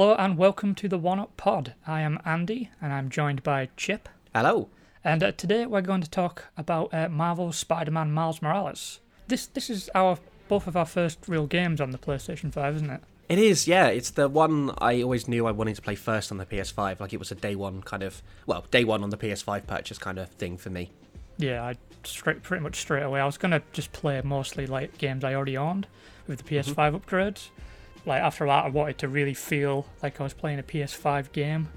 Hello and welcome to the One Up Pod. I am Andy and I'm joined by Chip. Hello. And uh, today we're going to talk about uh, Marvel's Spider-Man Miles Morales. This this is our both of our first real games on the PlayStation 5, isn't it? It is, yeah. It's the one I always knew I wanted to play first on the PS5. Like it was a day one kind of, well, day one on the PS5 purchase kind of thing for me. Yeah, I straight pretty much straight away. I was gonna just play mostly like games I already owned with the PS5 Mm-hmm. upgrades. Like after that, I wanted to really feel like I was playing a PS5 game.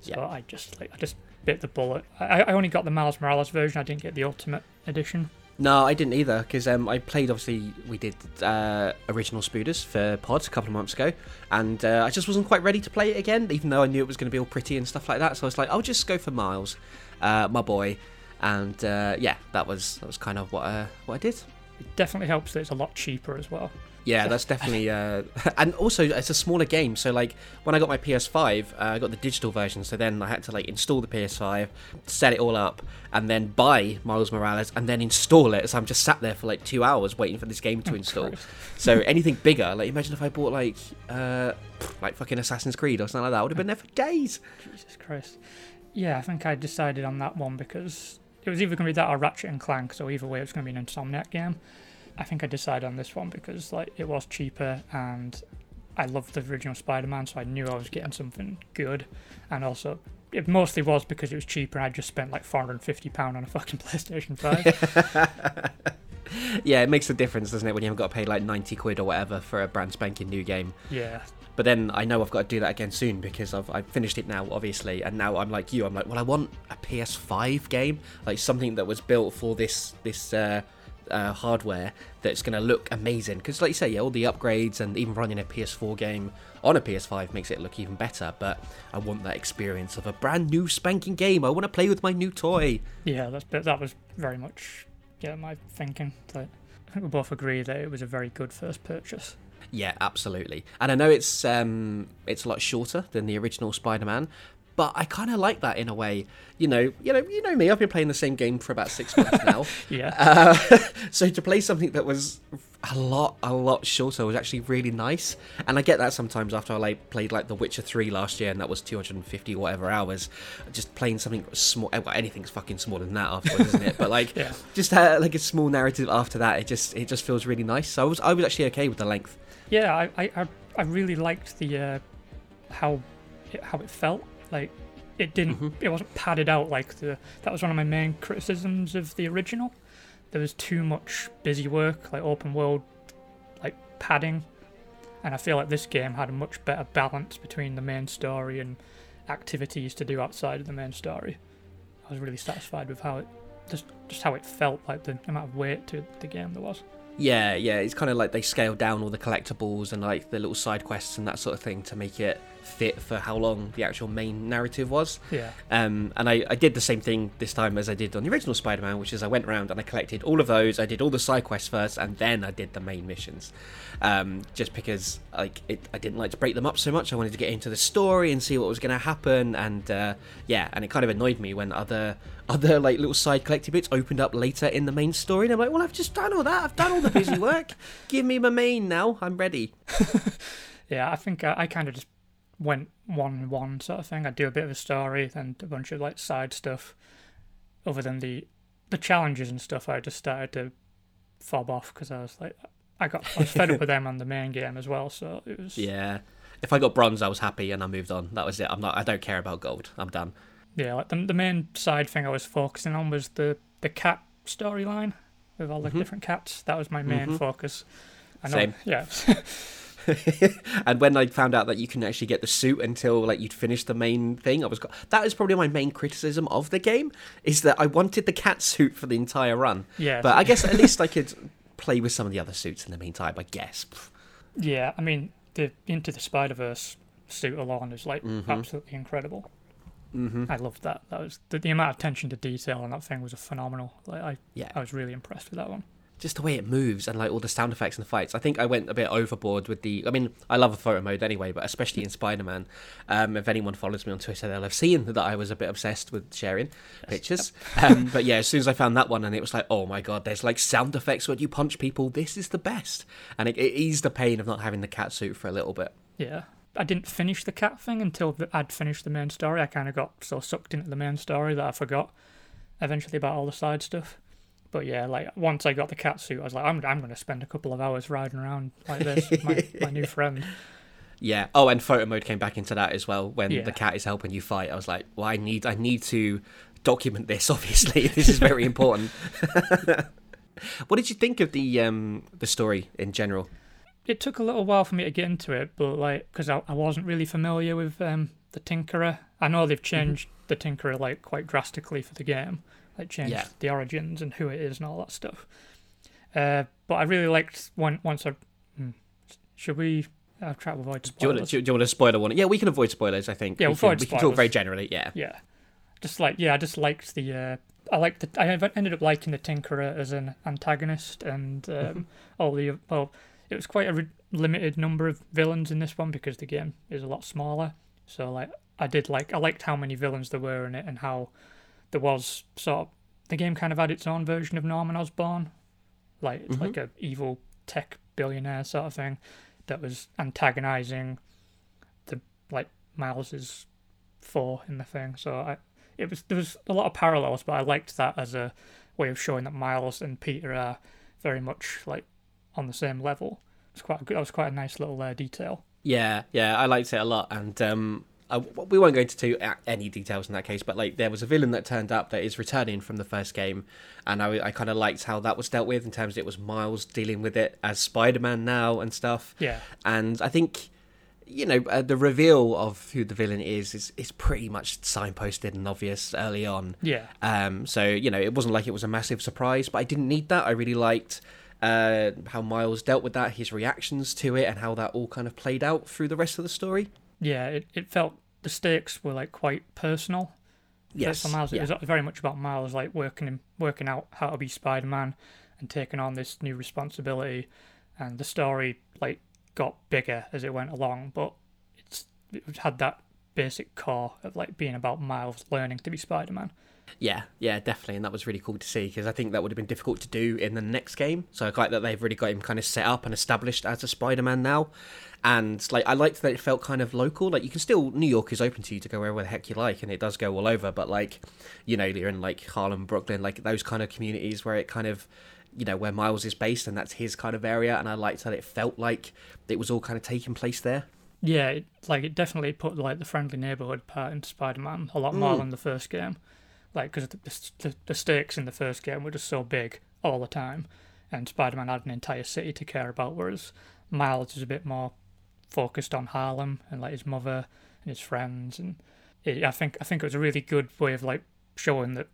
So Yeah. I just like I just bit the bullet. I, I only got the Miles Morales version. I didn't get the Ultimate Edition. No, I didn't either because um, I played. Obviously, we did uh, original Spooders for Pods a couple of months ago, and uh, I just wasn't quite ready to play it again, even though I knew it was going to be all pretty and stuff like that. So I was like, I'll just go for Miles, uh, my boy, and uh, yeah, that was that was kind of what uh, what I did. It definitely helps that it's a lot cheaper as well. Yeah, that's definitely, uh, and also it's a smaller game. So like when I got my PS5, uh, I got the digital version. So then I had to like install the PS5, set it all up, and then buy Miles Morales, and then install it. So I'm just sat there for like two hours waiting for this game to install. Christ. So anything bigger, like imagine if I bought like, uh, like fucking Assassin's Creed or something like that, I would have been there for days. Jesus Christ. Yeah, I think I decided on that one because it was either going to be that or Ratchet and Clank. So either way, it was going to be an Insomniac game. I think I decided on this one because like it was cheaper and I loved the original Spider-Man, so I knew I was getting something good. And also, it mostly was because it was cheaper. and I just spent like 450 pound on a fucking PlayStation 5. Yeah, it makes a difference, doesn't it, when you haven't got to pay like 90 quid or whatever for a brand spanking new game. yeah, But then I know I've got to do that again soon because I've, I've finished it now, obviously, and now I'm like you. I'm like, well, I want a PS5 game, like something that was built for this this uh, uh, hardware that's going to look amazing. Because, like you say, yeah, all the upgrades and even running a PS4 game on a PS5 makes it look even better. But I want that experience of a brand new spanking game. I want to play with my new toy. yeah, that's that was very much yeah my thinking. Like, I think we both agree that it was a very good first purchase. Yeah, absolutely. And I know it's um it's a lot shorter than the original Spider-Man, but I kind of like that in a way. You know, you know, you know me. I've been playing the same game for about six months now. Yeah, Uh, so to play something that was a lot, a lot shorter was actually really nice. And I get that sometimes after I like played like The Witcher Three last year, and that was 250 whatever hours. Just playing something small, well, anything's fucking smaller than that afterwards, isn't it? But like, Yeah. just uh, like a small narrative after that, it just it just feels really nice. So I was I was actually okay with the length. Yeah, I, I, I- really liked the uh, how it, how it felt. Like it didn't, Mhm. it wasn't padded out like the. That was one of my main criticisms of the original. There was too much busy work, like open world, like padding, and I feel like this game had a much better balance between the main story and activities to do outside of the main story. I was really satisfied with how it, just just how it felt, like the amount of weight to the game there was. Yeah, yeah, it's kind of like they scaled down all the collectibles and like the little side quests and that sort of thing to make it fit for how long the actual main narrative was. Yeah, Um, and I, I did the same thing this time as I did on the original Spider-Man, which is I went around and I collected all of those. I did all the side quests first, and then I did the main missions. Um, just because like it, I didn't like to break them up so much. I wanted to get into the story and see what was going to happen. And uh, yeah, and it kind of annoyed me when other other like little side collecting bits opened up later in the main story. And I'm like, well, I've just done all that. I've done all the busy work. Give me my main now. I'm ready. Yeah, I think I, I kind of just went one one sort of thing. I'd do a bit of a story, then a bunch of like side stuff. Other than the the challenges and stuff, I just started to fob off because I was like, I got I was fed up with them on the main game as well. So it was Yeah. If I got bronze, I was happy and I moved on. That was it. I'm not. I don't care about gold. I'm done. yeah. Like the the main side thing I was focusing on was the the cat storyline with all the Mhm. different cats. That was my main Mhm. focus. I know, Same. Yeah. and when I found out that you can actually get the suit until like you'd finished the main thing, I was that is probably my main criticism of the game is that I wanted the cat suit for the entire run. yeah. But I guess at least I could play with some of the other suits in the meantime. I guess. Yeah, I mean, the Into the Spider Verse suit alone is like Mhm. absolutely incredible. hmm I loved that. That was the, the amount of attention to detail on that thing was phenomenal. Like I, Yeah. I was really impressed with that one. Just the way it moves and like all the sound effects and the fights. I think I went a bit overboard with the. I mean, I love a photo mode anyway, but especially in Spider Man. Um, if anyone follows me on Twitter, they'll have seen that I was a bit obsessed with sharing pictures. Um, but yeah, as soon as I found that one, and it was like, oh my god, there's like sound effects when you punch people. This is the best, and it, it eased the pain of not having the cat suit for a little bit. Yeah, I didn't finish the cat thing until I'd finished the main story. I kind of got so sucked into the main story that I forgot eventually about all the side stuff. But yeah, like once I got the cat suit, I was like, I'm I'm going to spend a couple of hours riding around like this with my, my new friend. Yeah. Oh, and photo mode came back into that as well when Yeah. the cat is helping you fight. I was like, well, I need I need to document this. Obviously, this is very important. what did you think of the um the story in general? It took a little while for me to get into it, but like because I, I wasn't really familiar with um, the Tinkerer. I know they've changed the Tinkerer like quite drastically for the game, like changed Yeah. the origins and who it is and all that stuff. Uh, but I really liked when once I. Hmm, should we? I'll try to avoid Do you, want to, do you want to spoiler one? Yeah, we can avoid spoilers. I think. Yeah, we we'll can, avoid we can talk very generally. Yeah. Yeah, just like yeah, I just liked the. Uh, I liked the. I ended up liking the Tinkerer as an antagonist, and um, all the well, it was quite a re- limited number of villains in this one because the game is a lot smaller. So like, I did like I liked how many villains there were in it, and how there was sort of the game kind of had its own version of Norman Osborn, like it's Mhm. like a evil tech billionaire sort of thing that was antagonizing the like Miles's four in the thing. So I it was there was a lot of parallels, but I liked that as a way of showing that Miles and Peter are very much like on the same level. It's quite a good. That was quite a nice little uh, detail. Yeah, yeah, I liked it a lot, and um, I, we won't go into too, uh, any details in that case. But like, there was a villain that turned up that is returning from the first game, and I, I kind of liked how that was dealt with in terms of it was Miles dealing with it as Spider-Man now and stuff. Yeah, And I think, you know, uh, the reveal of who the villain is is is pretty much signposted and obvious early on. yeah, Um, so you know, it wasn't like it was a massive surprise, but I didn't need that. I really liked uh, how Miles dealt with that, his reactions to it, and how that all kind of played out through the rest of the story. yeah. It it felt the stakes were like quite personal. Yes, for Miles, yeah. it was very much about Miles like working in, working out how to be Spider Man and taking on this new responsibility, and the story like got bigger as it went along, but it's it had that basic core of like being about Miles learning to be Spider Man. Yeah, yeah, definitely, and that was really cool to see because I think that would have been difficult to do in the next game. So I like that they've really got him kind of set up and established as a Spider-Man now, and like I liked that it felt kind of local. Like you can still New York is open to you to go wherever the heck you like, and it does go all over. But like, you know, you're in like Harlem, Brooklyn, like those kind of communities where it kind of you know where Miles is based and that's his kind of area and I liked that it felt like it was all kind of taking place there. Yeah, it, like it definitely put like the friendly neighborhood part into Spider Man a lot more Mm. than the first game. Like because the, the the stakes in the first game were just so big all the time, and Spider Man had an entire city to care about, whereas Miles is a bit more focused on Harlem and like his mother and his friends, and it, I think I think it was a really good way of like showing that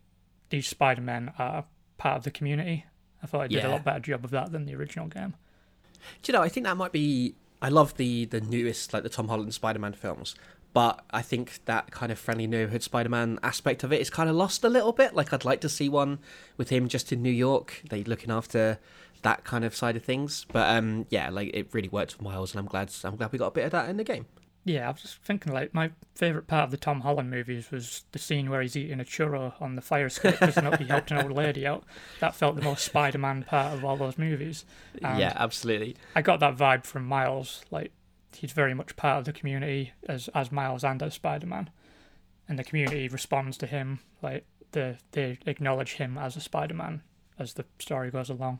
these Spider Men are part of the community. I thought it did a lot better job of that than the original game. Do you know? I think that might be. I love the the newest like the Tom Holland Spider-Man films, but I think that kind of friendly neighborhood Spider-Man aspect of it is kind of lost a little bit. Like I'd like to see one with him just in New York, they looking after that kind of side of things. But um, yeah, like it really worked for Miles, and I'm glad I'm glad we got a bit of that in the game. Yeah, I was just thinking like my favourite part of the Tom Holland movies was the scene where he's eating a churro on the fire escape because he helped an old lady out. That felt the most Spider-Man part of all those movies. And yeah, absolutely. I got that vibe from Miles. Like he's very much part of the community as as Miles and as Spider-Man, and the community responds to him. Like they they acknowledge him as a Spider-Man as the story goes along.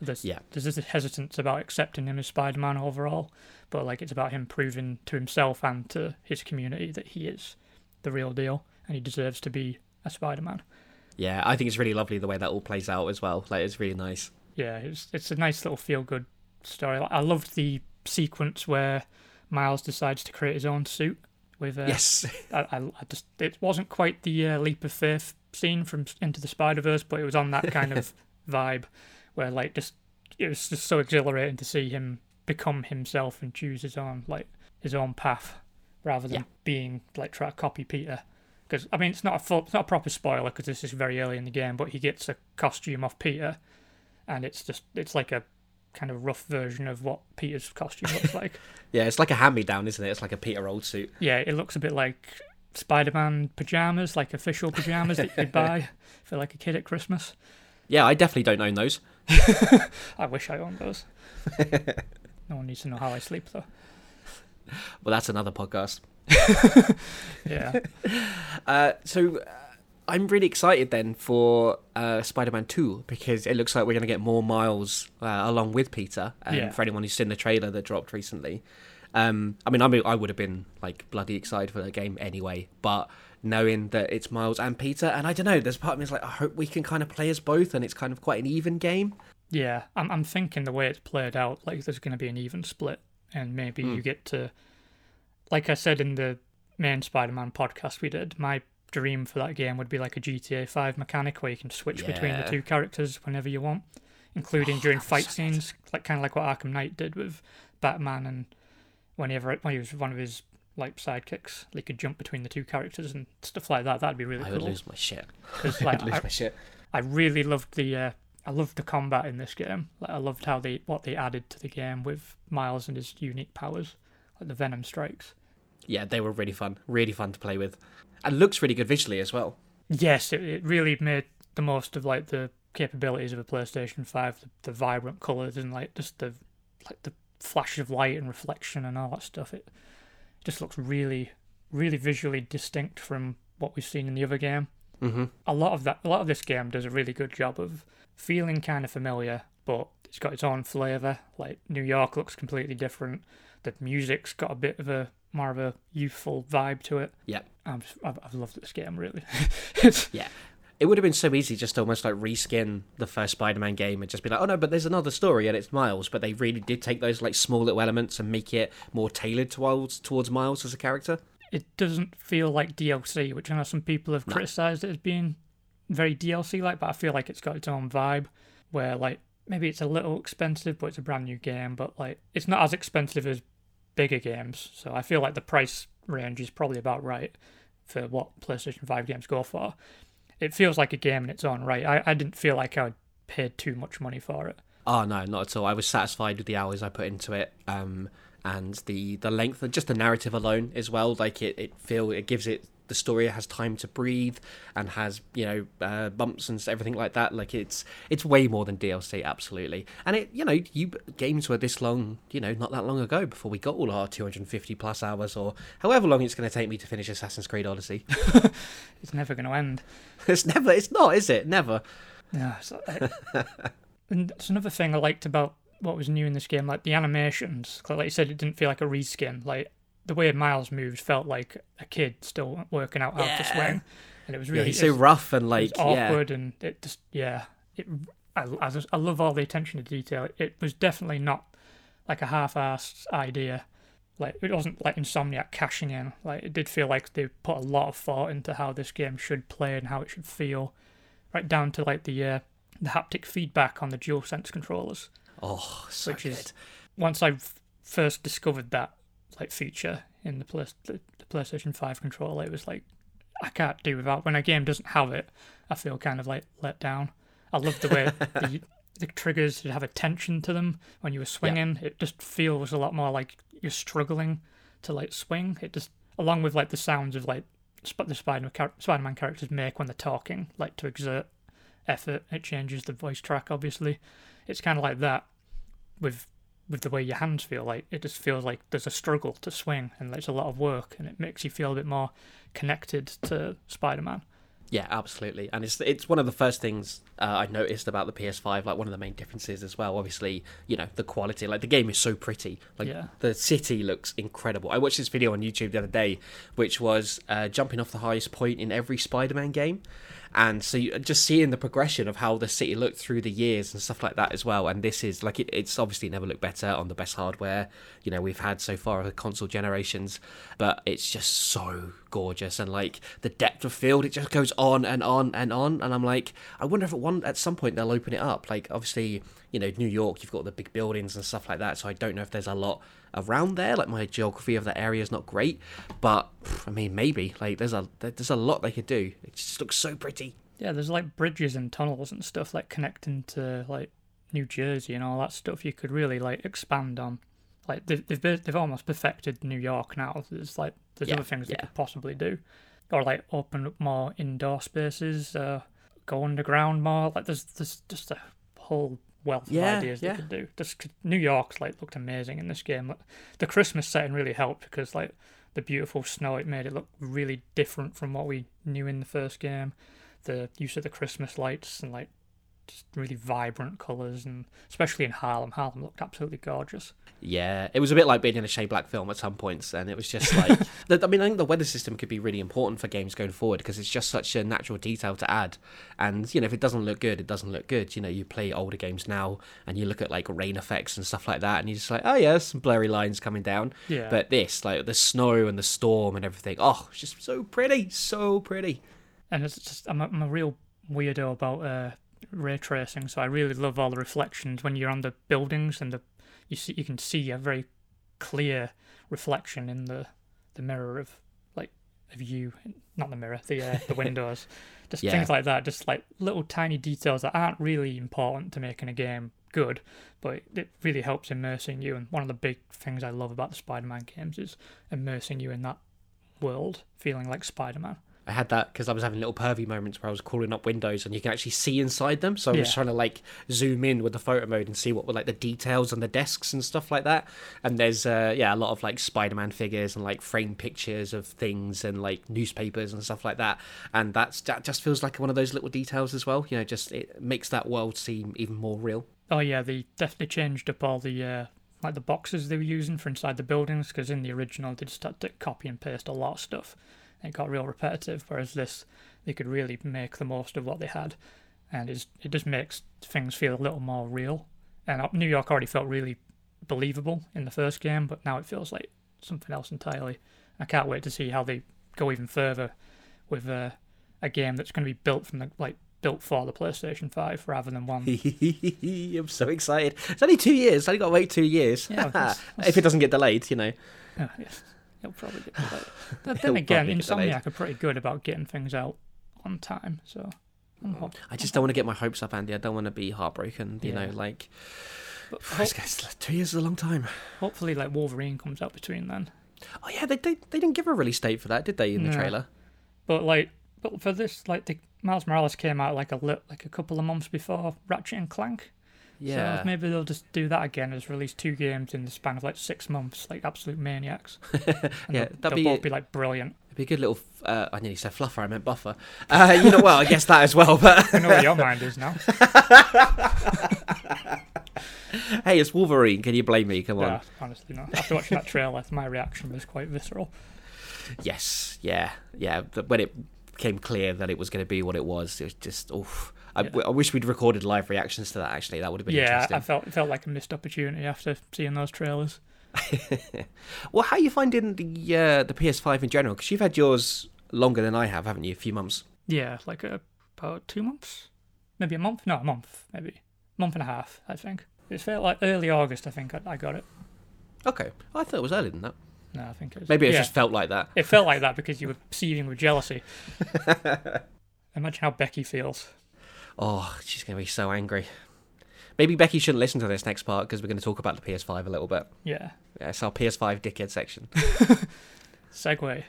There's, Yeah. there's this hesitance about accepting him as Spider-Man overall, but like it's about him proving to himself and to his community that he is the real deal and he deserves to be a Spider-Man. Yeah, I think it's really lovely the way that all plays out as well. Like it's really nice. Yeah, it's it's a nice little feel-good story. Like, I loved the sequence where Miles decides to create his own suit with. Uh, Yes. I, I, I just it wasn't quite the uh, leap of faith scene from Into the Spider Verse, but it was on that kind of vibe where like just it was just so exhilarating to see him become himself and choose his own like his own path rather than Yeah. being like try to copy Peter. Because I mean, it's not a full, it's not a proper spoiler because this is very early in the game, but he gets a costume off Peter, and it's just it's like a kind of rough version of what Peter's costume looks like. Yeah, it's like a hand me down, isn't it? It's like a Peter old suit. Yeah, it looks a bit like Spider-Man pajamas, like official pajamas that you'd buy for like a kid at Christmas. Yeah, I definitely don't own those. I wish I owned those. no one needs to know how I sleep though. Well, that's another podcast. Yeah. Uh, so uh, I'm really excited then for uh, Spider-Man 2 because it looks like we're going to get more Miles uh, along with Peter. Um, Yeah. For anyone who's seen the trailer that dropped recently, um, I mean, I mean, I would have been like bloody excited for the game anyway, but knowing that it's Miles and Peter, and I don't know, there's part of me is like, I hope we can kind of play as both, and it's kind of quite an even game. Yeah, I'm I'm thinking the way it's played out, like there's going to be an even split, and maybe Hmm. you get to, like I said in the main Spider-Man podcast we did, my dream for that game would be like a GTA 5 mechanic where you can switch between the two characters whenever you want, including during fight so scenes, like kind of like what Arkham Knight did with Batman, and whenever when he was one of his like sidekicks, they could jump between the two characters and stuff like that. That'd be really I would cool. lose my shit. Because I like would lose I, my shit. I really loved the uh, I loved the combat in this game. Like I loved how they what they added to the game with Miles and his unique powers, like the Venom strikes. Yeah, they were really fun, really fun to play with, and looks really good visually as well. Yes, it, it really made the most of like the capabilities of a PlayStation Five, the, the vibrant colors and like just the like the flash of light and reflection and all that stuff. It just looks really, really visually distinct from what we've seen in the other game. hmm a lot of that a lot of this game does a really good job of feeling kind of familiar but it's got its own flavor like new york looks completely different the music's got a bit of a more of a youthful vibe to it Yep. I'm just, I've, I've loved this game really it's, It would have been so easy just to almost like reskin the first Spider-Man game and just be like, oh no, but there's another story and it's Miles. But they really did take those like small little elements and make it more tailored towards towards Miles as a character. it doesn't feel like dlc which i know some people have No. criticized it as being very dlc like but i feel like it's got its own vibe where like maybe it's a little expensive but it's a brand new game but like it's not as expensive as bigger games so i feel like the price range is probably about right for what playstation 5 games go for it feels like a game in its own right i, I didn't feel like i paid too much money for it Oh no, not at all. I was satisfied with the hours I put into it, um, and the the length and just the narrative alone as well. Like it, it feel it gives it the story has time to breathe and has you know uh, bumps and everything like that. Like it's it's way more than DLC, absolutely. And it you know you games were this long, you know, not that long ago before we got all our 250 plus hours or however long it's going to take me to finish Assassin's Creed Odyssey. it's never going to end it's never, it's not, is it? Never. Yeah, so, uh, and that's another thing I liked about what was new in this game, like the animations. Like you said, it didn't feel like a reskin. Like the way Miles moves felt like a kid still working out how to Yeah. swing, and it was Yeah, really he's so rough and it like was yeah. awkward, and it just yeah, it. I, I, just, I love all the attention to detail. It was definitely not like a half-assed idea. Like it wasn't like Insomniac cashing in. Like it did feel like they put a lot of thought into how this game should play and how it should feel, right down to like the uh, the haptic feedback on the DualSense controllers. Oh, so Which good. is- Once I first discovered that like feature in the, play, the, the PlayStation Five controller, it was like I can't do without. When a game doesn't have it, I feel kind of like let down. I love the way the, the triggers have a tension to them when you were swinging. It just feels a lot more like you're struggling to like swing. It just along with like the sounds of like the Spider Spider-Man characters make when they're talking, like to exert effort. It changes the voice track. Obviously, it's kind of like that with with the way your hands feel. Like it just feels like there's a struggle to swing, and it's a lot of work, and it makes you feel a bit more connected to Spider-Man. Yeah, absolutely, and it's it's one of the first things uh, I noticed about the PS5. Like one of the main differences as well. Obviously, you know the quality. Like the game is so pretty. Like Yeah. the city looks incredible. I watched this video on YouTube the other day, which was uh, jumping off the highest point in every Spider-Man game, and so you, just seeing the progression of how the city looked through the years and stuff like that as well. And this is like it, it's obviously never looked better on the best hardware you know we've had so far of the console generations, but it's just so gorgeous. And like the depth of field it just goes on and on and on. And i'm like i wonder if at one at some point they'll open it up. Like obviously you know new york you've got the big buildings and stuff like that so i don't know if there's a lot around there like my geography of that area is not great but i mean maybe like there's a there's a lot they could do it just looks so pretty Yeah, there's like bridges and tunnels and stuff like connecting to like New Jersey and all that stuff. You could really like expand on. Like they've they've, they've almost perfected New York now. There's like there's Yeah, other things they could possibly do, or like open up more indoor spaces, uh, go underground more. Like there's there's just a whole wealth Yeah, of ideas yeah. they could do. Just 'cause New York's like looked amazing in this game. Like, The Christmas setting really helped because like the beautiful snow it made it look really different from what we knew in the first game. The use of the Christmas lights and like just really vibrant colours and especially in Harlem. Harlem looked absolutely gorgeous. Yeah, it was a bit like being in a Shane Black film at some points, and it was just like, the, I mean, I think the weather system could be really important for games going forward because it's just such a natural detail to add. And you know, if it doesn't look good, it doesn't look good. You know, you play older games now, and you look at like rain effects and stuff like that, and you're just like, oh yeah, some blurry lines coming down. Yeah. But this, like the snow and the storm and everything, oh, it's just so pretty, so pretty. and it's just I'm a, I'm a real weirdo about uh, ray tracing, so I really love all the reflections when you're on the buildings and the you see you can see a very clear reflection in the the mirror of like of you, not the mirror, the uh, the windows, just Yeah. things like that, just like little tiny details that aren't really important to making a game good, but it really helps immersing you. And one of the big things I love about the Spider-Man games is immersing you in that world, feeling like Spider-Man. I had that because I was having little pervy moments where I was calling up windows and you can actually see inside them. So I was Yeah. trying to like zoom in with the photo mode and see what were like the details on the desks and stuff like that. And there's uh, yeah a lot of like Spider-Man figures and like framed pictures of things and like newspapers and stuff like that. And that's that just feels like one of those little details as well. You know, just it makes that world seem even more real. Oh yeah, they definitely changed up all the uh, like the boxes they were using for inside the buildings because in the original they just had to copy and paste a lot of stuff. It got real repetitive. Whereas this, they could really make the most of what they had, and it just makes things feel a little more real. And New York already felt really believable in the first game, but now it feels like something else entirely. I can't wait to see how they go even further with uh, a game that's going to be built from the like built for the PlayStation Five rather than one I'm so excited. It's only two years. I only got to wait two years. Yeah, that's- if it doesn't get delayed, you know. Oh, yes. He'll probably get delayed. But then again, probably get delayed. Insomniac are pretty good about getting things out on time, so I'm mm. I just don't want to get my hopes up, Andy. I don't want to be heartbroken. You Yeah. know, like but Christ, ho- guys, two years is a long time. hopefully, like Wolverine comes out between then. Oh yeah, they they, they didn't give a release date for that, did they? In the No. trailer. But like, but for this, like the Miles Morales came out like a li- like a couple of months before Ratchet and Clank. Yeah. So maybe they'll just do that again. As release two games in the span of like six months, like absolute maniacs. Yeah, that'd they'll be- both be like brilliant. It'd be a good little. Uh, I nearly said fluffer. I meant buffer. Uh, you know, well, I guess that as well. But I know where your mind is now. hey, it's Wolverine. Can you blame me? Come on. Yeah, honestly, no. After watching that trailer, my reaction was quite visceral. Yes. Yeah. Yeah. But when it became clear that it was going to be what it was, it was just. Oof. I, Yeah. I wish we'd recorded live reactions to that. Actually, that would have been yeah, interesting. I felt it felt like a missed opportunity after seeing those trailers. Well, how are you finding the uh, the PS5 in general? Because you've had yours longer than I have, haven't you? A few months. Yeah, like a, about two months, maybe a month. No, a month, maybe month and a half. I think it felt like early August. I think I, I got it. Okay, I thought it was earlier than that. No, I think it was. Maybe it yeah, just felt like that. it felt like that because you were seething with jealousy. Imagine how Becky feels. Oh, she's going to be so angry. Maybe Becky shouldn't listen to this next part because we're going to talk about the PS5 a little bit. Yeah. Yeah, it's our PS5 dickhead section. Segue.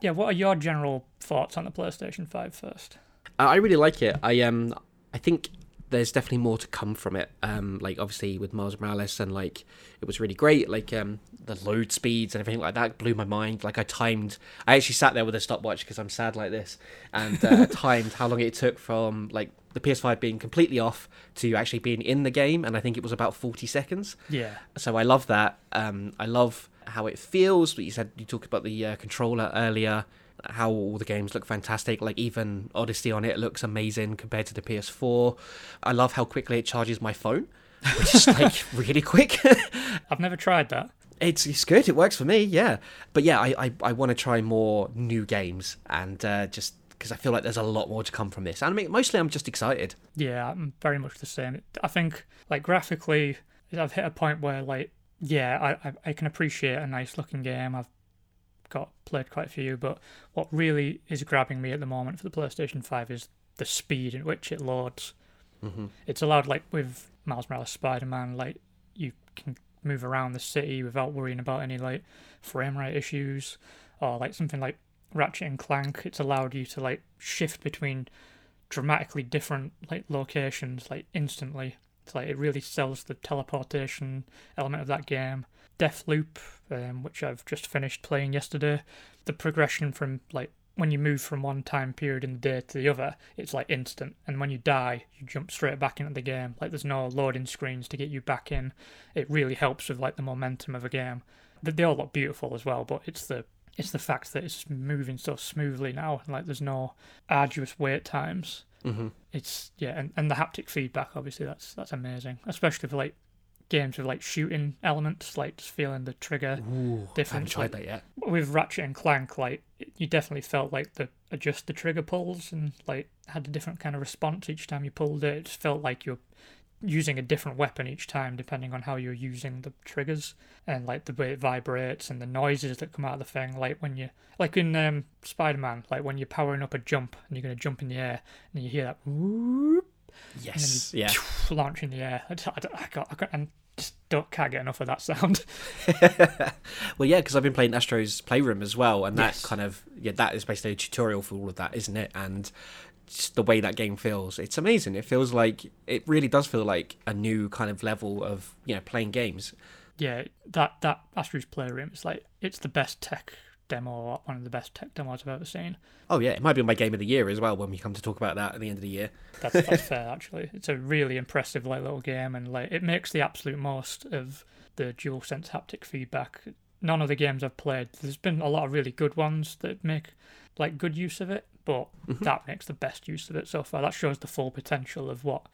Yeah, what are your general thoughts on the PlayStation 5 first? Uh, I really like it. I um, I think there's definitely more to come from it. Um, like obviously with Miles Morales and like it was really great. Like um, the load speeds and everything like that blew my mind. Like I timed. I actually sat there with a stopwatch because I'm sad like this, and uh, timed how long it took from like the PS5 being completely off to actually being in the game, and I think it was about 40 seconds. Yeah. So I love that. Um, I love how it feels. But you said you talked about the uh, controller earlier. How all the games look fantastic. Like even Odyssey on it looks amazing compared to the PS4. I love how quickly it charges my phone, which is like really quick. I've never tried that. it's it's good. It works for me. Yeah, but yeah, I I, I want to try more new games and uh, just because I feel like there's a lot more to come from this. And I mean, mostly I'm just excited. Yeah, I'm very much the same. I think, like, graphically, I've hit a point where, like, yeah, I, I, I can appreciate a nice looking game. I've got played quite a few, but what really is grabbing me at the moment for the PlayStation 5 is the speed in which it loads. hmm It's allowed, like, with Miles Morales Spider Man, like, you can move around the city without worrying about any, like, frame rate issues, or, like, something like Ratchet and Clank. It's allowed you to, like, shift between dramatically different like locations like instantly. It's like it really sells the teleportation element of that game. Deathloop, um, which I've just finished playing yesterday, the progression from like when you move from one time period in the day to the other, it's like instant. And when you die, you jump straight back into the game. Like there's no loading screens to get you back in. It really helps with like the momentum of a game. They they all look beautiful as well, but it's the it's the fact that it's moving so smoothly now. and Like there's no arduous wait times. hmm It's yeah, and, and the haptic feedback obviously that's that's amazing, especially for like games with like shooting elements, like just feeling the trigger Ooh, I Different, haven't tried that yet. with Ratchet and Clank, like you definitely felt like the adjust the trigger pulls and like had a different kind of response each time you pulled it. It just felt like you're using a different weapon each time depending on how you're using the triggers and like the way it vibrates and the noises that come out of the thing. Like when you like in um, Spider Man, like when you're powering up a jump and you're gonna jump in the air and you hear that whoop Yes. Yeah. launch in the air. I, I, I got, I got, and just don't can't get enough of that sound. well, yeah, because I've been playing Astro's Playroom as well, and that Yes. kind of yeah, that is basically a tutorial for all of that, isn't it? And just the way that game feels, it's amazing. It feels like it really does feel like a new kind of level of you know playing games. yeah, that that Astro's Playroom is like it's the best tech demo, one of the best tech demos I've ever seen. Oh yeah, it might be my game of the year as well when we come to talk about that at the end of the year. That's that's fair actually. It's a really impressive like little game, and like it makes the absolute most of the dual sense haptic feedback. None of the games I've played, there's been a lot of really good ones that make like good use of it, but mm-hmm. that makes the best use of it so far. That shows the full potential of what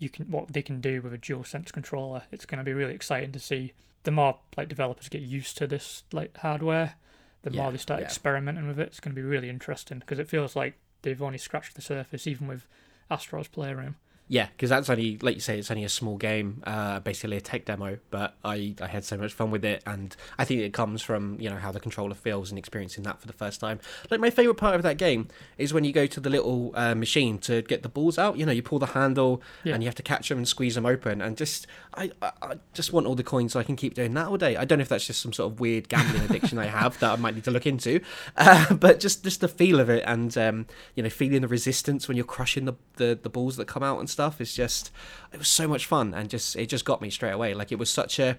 you can what they can do with a dual sense controller. It's going to be really exciting to see. The more like developers get used to this like hardware, the Yeah, more they start yeah. experimenting with it. It's going to be really interesting because it feels like they've only scratched the surface, even with Astro's Playroom. Yeah, because that's only, like you say, it's only a small game, uh, basically a tech demo. But I, I had so much fun with it, and I think it comes from you know how the controller feels and experiencing that for the first time. Like my favorite part of that game is when you go to the little uh, machine to get the balls out. You know, you pull the handle Yeah. and you have to catch them and squeeze them open, and just I, I, I just want all the coins so I can keep doing that all day. I don't know if that's just some sort of weird gambling addiction I have that I might need to look into, uh, but just just the feel of it and um, you know feeling the resistance when you're crushing the, the the balls that come out and stuff is just it was so much fun and just it just got me straight away. Like it was such a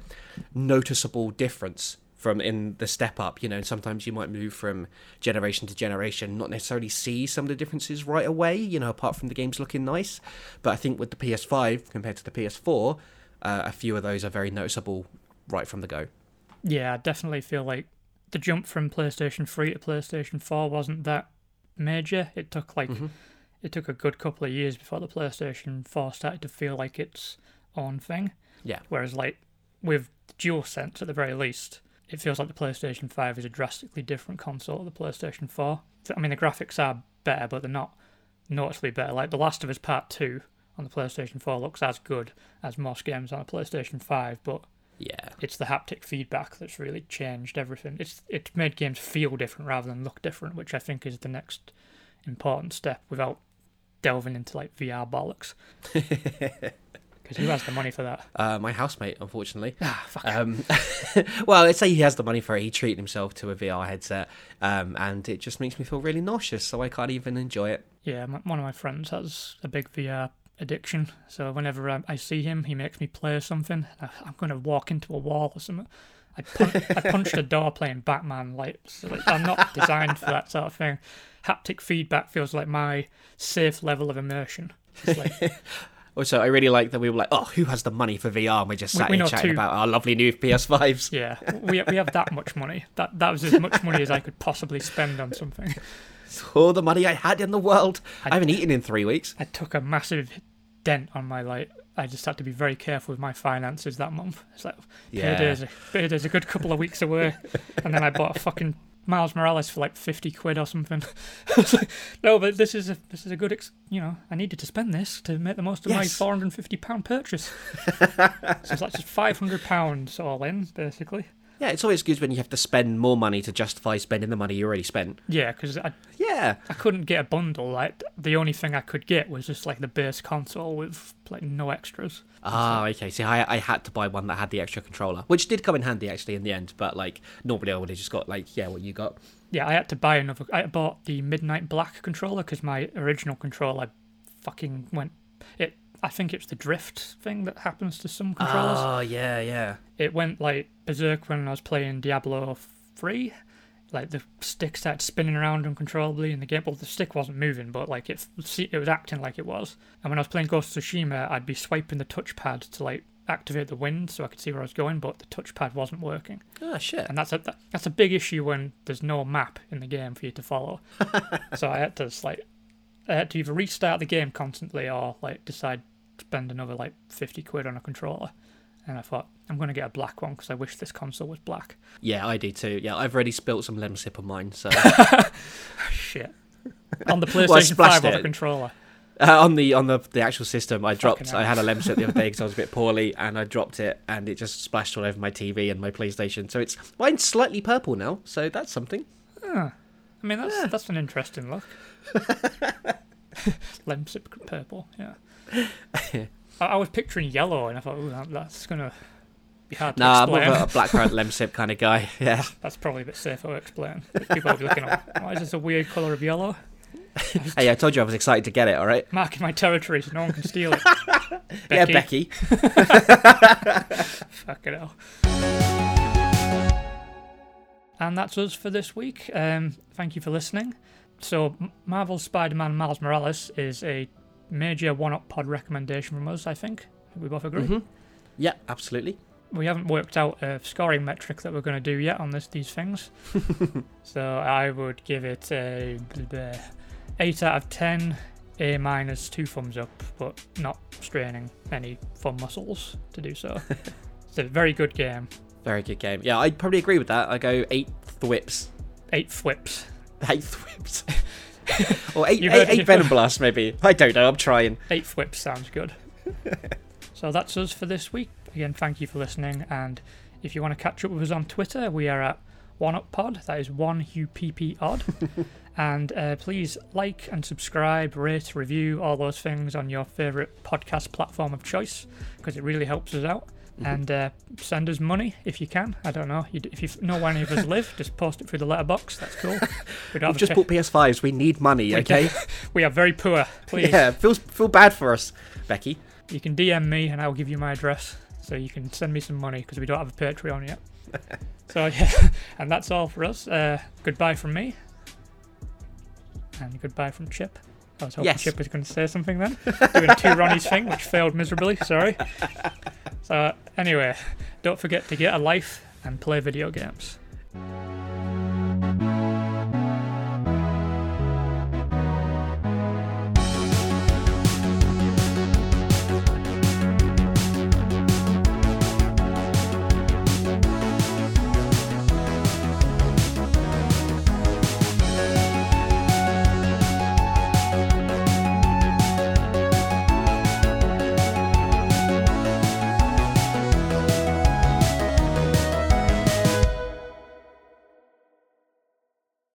noticeable difference from in the step up you know sometimes you might move from generation to generation not necessarily see some of the differences right away you know apart from the games looking nice but i think with the ps5 compared to the ps4 uh, a few of those are very noticeable right from the go Yeah, I definitely feel like the jump from PlayStation 3 to PlayStation 4 wasn't that major. It took like Mhm. It took a good couple of years before the PlayStation 4 started to feel like its own thing. Yeah. Whereas like with DualSense at the very least, it feels like the PlayStation 5 is a drastically different console to the PlayStation 4. I mean the graphics are better, but they're not noticeably better. Like The Last of Us Part 2 on the PlayStation 4 looks as good as most games on a PlayStation 5, but yeah it's the haptic feedback that's really changed everything. It's it's made games feel different rather than look different, which I think is the next important step without delving into like VR bollocks. Because who has the money for that? uh, my housemate unfortunately Ah, fuck. Um, well, let's say he has the money for it. He treated himself to a VR headset, um, and it just makes me feel really nauseous. So I can't even enjoy it. yeah, my, one of my friends has a big VR addiction, so whenever I, I see him, he makes me play something. I, I'm going to walk into a wall or something. I, pun- I punched a door playing Batman. Like, so, like, I'm not designed for that sort of thing. Haptic feedback feels like my safe level of immersion. Like, Also, I really like that we were like, "Oh, who has the money for VR?" And we just sat we here chatting about our lovely new PS5s. yeah, we we have that much money. That that was as much money as I could possibly spend on something. All the money I had in the world. I, I- haven't eaten in three weeks. I took a massive dent on my like. I just had to be very careful with my finances that month. It's like payday's a, payday's a good couple of weeks away, and then I bought a fucking Miles Morales for like fifty quid or something. I was like, no, but this is a this is a good, ex- you know, I needed to spend this to make the most of my four hundred and fifty pound purchase. so it's like just five hundred pounds all in, basically. Yeah, it's always good when you have to spend more money to justify spending the money you already spent. Yeah, because I Yeah, I couldn't get a bundle. Like the only thing I could get was just like the base console with like no extras. Ah, okay. See, I, I had to buy one that had the extra controller, which did come in handy actually in the end. But like normally I would have just got like yeah, what you got. Yeah, I had to buy another. I bought the Midnight Black controller because my original controller fucking went. It. I think it's the drift thing that happens to some controllers. Oh yeah, yeah. it went like berserk when I was playing Diablo 3. Like the stick started spinning around uncontrollably in the game. Well, the stick wasn't moving, but like it, it was acting like it was. And when I was playing Ghost of Tsushima, I'd be swiping the touchpad to like activate the wind so I could see where I was going, but the touchpad wasn't working. Oh shit. And that's a that's a big issue when there's no map in the game for you to follow. so I had to just, like I had to either restart the game constantly or like decide spend another like fifty quid on a controller. And I thought I'm going to get a black one because I wish this console was black. Yeah, I do too. Yeah, I've already spilt some lemsip on mine, so Shit. On the PlayStation splashed 5 on the controller. uh, on the on the the actual system, I dropped. I had a lemsip the other day because I was a bit poorly, and I dropped it, and it just splashed all over my TV and my PlayStation. So it's mine's slightly purple now, so that's something. I mean, that's that's an interesting look. Lemsip purple, yeah. I, I was picturing yellow, and I thought, ooh, that, that's gonna be hard to Nah, I'm more of a, a black currant lemsip kind of guy. Yeah. That's probably a bit safer to explain. People will be looking at, why is this a weird colour of yellow? Hey, I told you I was excited to get it. All right. Marking my territory so no one can steal it. Yeah, Becky. Fucking hell. And that's us for this week. Um, thank you for listening. So, M- Marvel Spider Man Miles Morales is a major one up pod recommendation from us, I think. We both agree. hmm Yeah, absolutely. We haven't worked out a scoring metric that we're going to do yet on this these things. so, I would give it a 8 out of 10, A minus, two thumbs up, but not straining any thumb muscles to do so. it's a very good game. Very good game. Yeah, I'd probably agree with that. I go eight thwips. Eight flips. Eight thwips. or eight, eight, eight venom blasts, maybe. I don't know. I'm trying. Eight flips sounds good. so that's us for this week. Again, thank you for listening. And if you want to catch up with us on Twitter, we are at One Up Pod. That is one UPP odd. and uh, please like and subscribe, rate, review, all those things on your favourite podcast platform of choice because it really helps us out. Mm-hmm. And uh, send us money if you can. I don't know. You d- If you know where any of us live, just post it through the letterbox. That's cool. We We've just bought PS5s. We need money, We okay? we are very poor. Please. Yeah, feels feel bad for us, Becky. You can DM me and I'll give you my address so you can send me some money because we don't have a Patreon yet. so yeah, and that's all for us. Uh, goodbye from me, and goodbye from Chip. I was hoping Yes. Chip was going to say something then, doing a two Ronnies thing, which failed miserably. Sorry. So anyway, don't forget to get a life and play video games.